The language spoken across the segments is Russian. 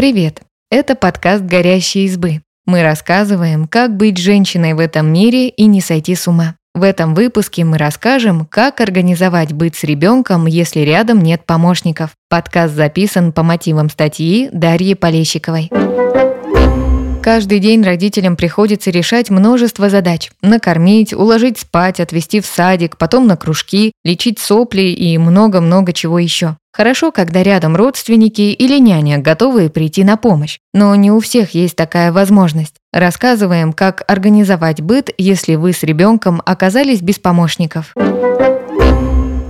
Привет! Это подкаст «Горящие избы». Мы рассказываем, как быть женщиной в этом мире и не сойти с ума. В этом выпуске мы расскажем, как организовать быт с ребенком, если рядом нет помощников. Подкаст записан по мотивам статьи Дарьи Полещиковой. Каждый день родителям приходится решать множество задач. Накормить, уложить спать, отвезти в садик, потом на кружки, лечить сопли и много-много чего еще. Хорошо, когда рядом родственники или няня, готовые прийти на помощь. Но не у всех есть такая возможность. Рассказываем, как организовать быт, если вы с ребенком оказались без помощников.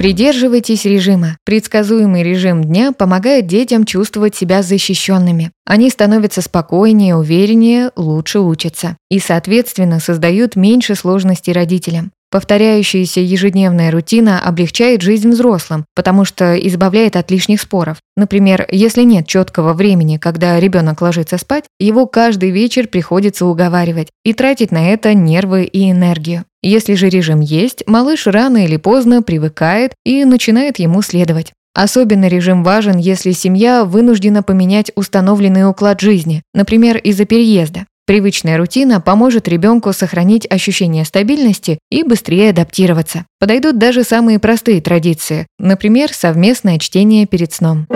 Придерживайтесь режима. Предсказуемый режим дня помогает детям чувствовать себя защищенными. Они становятся спокойнее, увереннее, лучше учатся. И, соответственно, создают меньше сложностей родителям. Повторяющаяся ежедневная рутина облегчает жизнь взрослым, потому что избавляет от лишних споров. Например, если нет четкого времени, когда ребенок ложится спать, его каждый вечер приходится уговаривать и тратить на это нервы и энергию. Если же режим есть, малыш рано или поздно привыкает и начинает ему следовать. Особенно режим важен, если семья вынуждена поменять установленный уклад жизни, например, из-за переезда. Привычная рутина поможет ребенку сохранить ощущение стабильности и быстрее адаптироваться. Подойдут даже самые простые традиции, например, совместное чтение перед сном.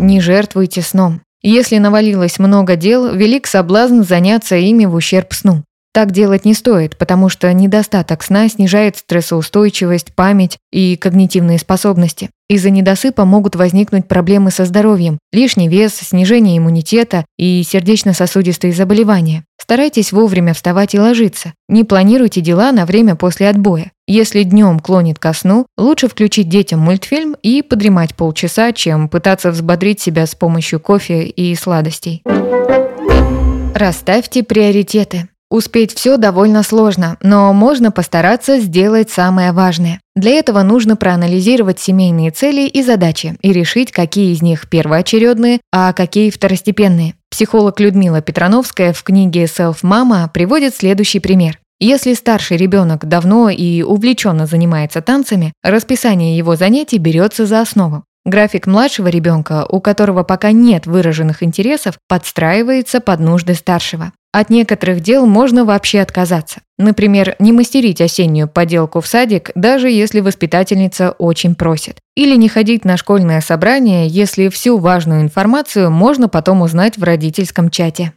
Не жертвуйте сном. Если навалилось много дел, велик соблазн заняться ими в ущерб сну. Так делать не стоит, потому что недостаток сна снижает стрессоустойчивость, память и когнитивные способности. Из-за недосыпа могут возникнуть проблемы со здоровьем, лишний вес, снижение иммунитета и сердечно-сосудистые заболевания. Старайтесь вовремя вставать и ложиться. Не планируйте дела на время после отбоя. Если днем клонит ко сну, лучше включить детям мультфильм и подремать полчаса, чем пытаться взбодрить себя с помощью кофе и сладостей. Расставьте приоритеты. Успеть все довольно сложно, но можно постараться сделать самое важное. Для этого нужно проанализировать семейные цели и задачи и решить, какие из них первоочередные, а какие второстепенные. Психолог Людмила Петрановская в книге «Self Mama» приводит следующий пример. Если старший ребенок давно и увлеченно занимается танцами, расписание его занятий берется за основу. График младшего ребенка, у которого пока нет выраженных интересов, подстраивается под нужды старшего. От некоторых дел можно вообще отказаться. Например, не мастерить осеннюю поделку в садик, даже если воспитательница очень просит. Или не ходить на школьное собрание, если всю важную информацию можно потом узнать в родительском чате.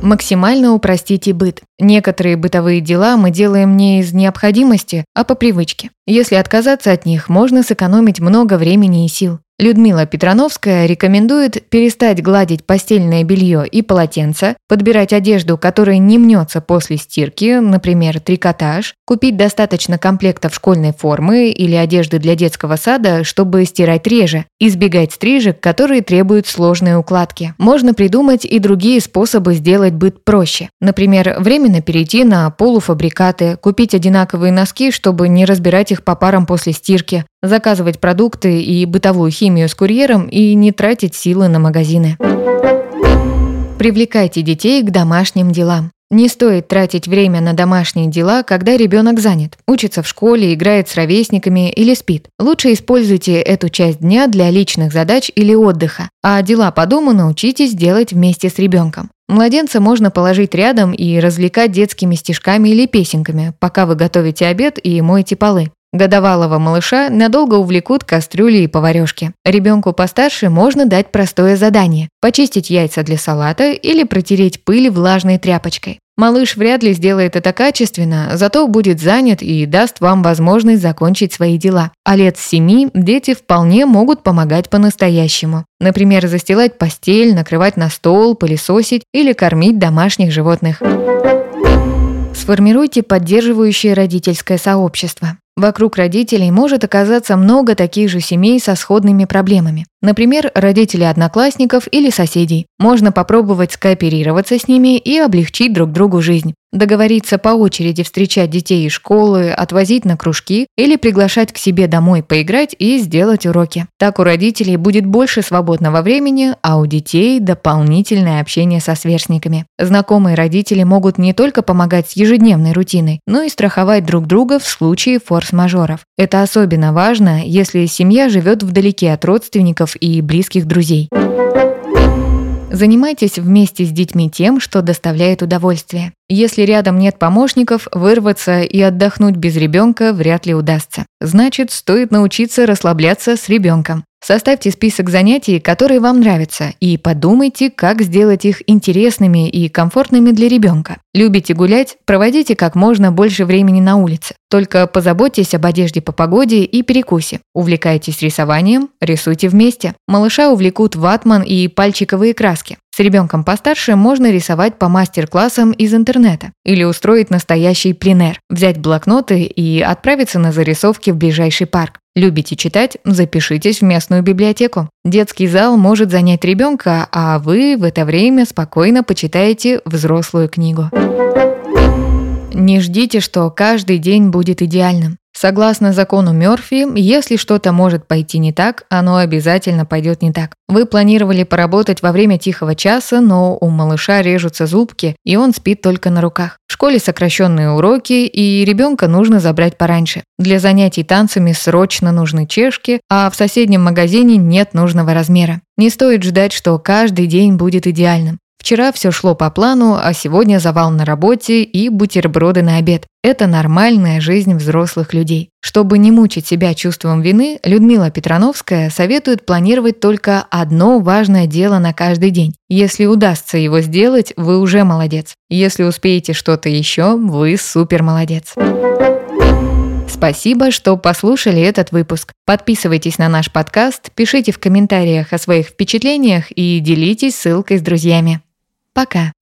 Максимально упростите быт. Некоторые бытовые дела мы делаем не из необходимости, а по привычке. Если отказаться от них, можно сэкономить много времени и сил. Людмила Петрановская рекомендует перестать гладить постельное белье и полотенце, подбирать одежду, которая не мнется после стирки, например, трикотаж, купить достаточно комплектов школьной формы или одежды для детского сада, чтобы стирать реже, избегать стрижек, которые требуют сложной укладки. Можно придумать и другие способы сделать быт проще. Например, временно перейти на полуфабрикаты, купить одинаковые носки, чтобы не разбирать их по парам после стирки, заказывать продукты и бытовую химию с курьером и не тратить силы на магазины. Привлекайте детей к домашним делам. Не стоит тратить время на домашние дела, когда ребенок занят, учится в школе, играет с ровесниками или спит. Лучше используйте эту часть дня для личных задач или отдыха, а дела по дому научитесь делать вместе с ребенком. Младенца можно положить рядом и развлекать детскими стишками или песенками, пока вы готовите обед и моете полы. Годовалого малыша надолго увлекут кастрюли и поварешки. Ребенку постарше можно дать простое задание – почистить яйца для салата или протереть пыль влажной тряпочкой. Малыш вряд ли сделает это качественно, зато будет занят и даст вам возможность закончить свои дела. А лет с семи дети вполне могут помогать по-настоящему. Например, застилать постель, накрывать на стол, пылесосить или кормить домашних животных. Сформируйте поддерживающее родительское сообщество. Вокруг родителей может оказаться много таких же семей со сходными проблемами. Например, родители одноклассников или соседей. Можно попробовать скооперироваться с ними и облегчить друг другу жизнь. Договориться по очереди встречать детей из школы, отвозить на кружки или приглашать к себе домой поиграть и сделать уроки. Так у родителей будет больше свободного времени, а у детей дополнительное общение со сверстниками. Знакомые родители могут не только помогать с ежедневной рутиной, но и страховать друг друга в случае форс-мажоров. Это особенно важно, если семья живет вдалеке от родственников и близких друзей. Занимайтесь вместе с детьми тем, что доставляет удовольствие. Если рядом нет помощников, вырваться и отдохнуть без ребенка вряд ли удастся. Значит, стоит научиться расслабляться с ребенком. Составьте список занятий, которые вам нравятся, и подумайте, как сделать их интересными и комфортными для ребенка. Любите гулять? Проводите как можно больше времени на улице. Только позаботьтесь об одежде по погоде и перекусе. Увлекайтесь рисованием? Рисуйте вместе. Малыша увлекут ватман и пальчиковые краски. С ребенком постарше можно рисовать по мастер-классам из интернета или устроить настоящий пленер, взять блокноты и отправиться на зарисовки в ближайший парк. Любите читать? Запишитесь в местную библиотеку. Детский зал может занять ребенка, а вы в это время спокойно почитаете взрослую книгу. Не ждите, что каждый день будет идеальным. Согласно закону Мёрфи, если что-то может пойти не так, оно обязательно пойдет не так. Вы планировали поработать во время тихого часа, но у малыша режутся зубки, и он спит только на руках. В школе сокращенные уроки, и ребенка нужно забрать пораньше. Для занятий танцами срочно нужны чешки, а в соседнем магазине нет нужного размера. Не стоит ждать, что каждый день будет идеальным. Вчера все шло по плану, а сегодня завал на работе и бутерброды на обед. Это нормальная жизнь взрослых людей. Чтобы не мучить себя чувством вины, Людмила Петрановская советует планировать только одно важное дело на каждый день. Если удастся его сделать, вы уже молодец. Если успеете что-то еще, вы супер молодец. Спасибо, что послушали этот выпуск. Подписывайтесь на наш подкаст, пишите в комментариях о своих впечатлениях и делитесь ссылкой с друзьями. Пока!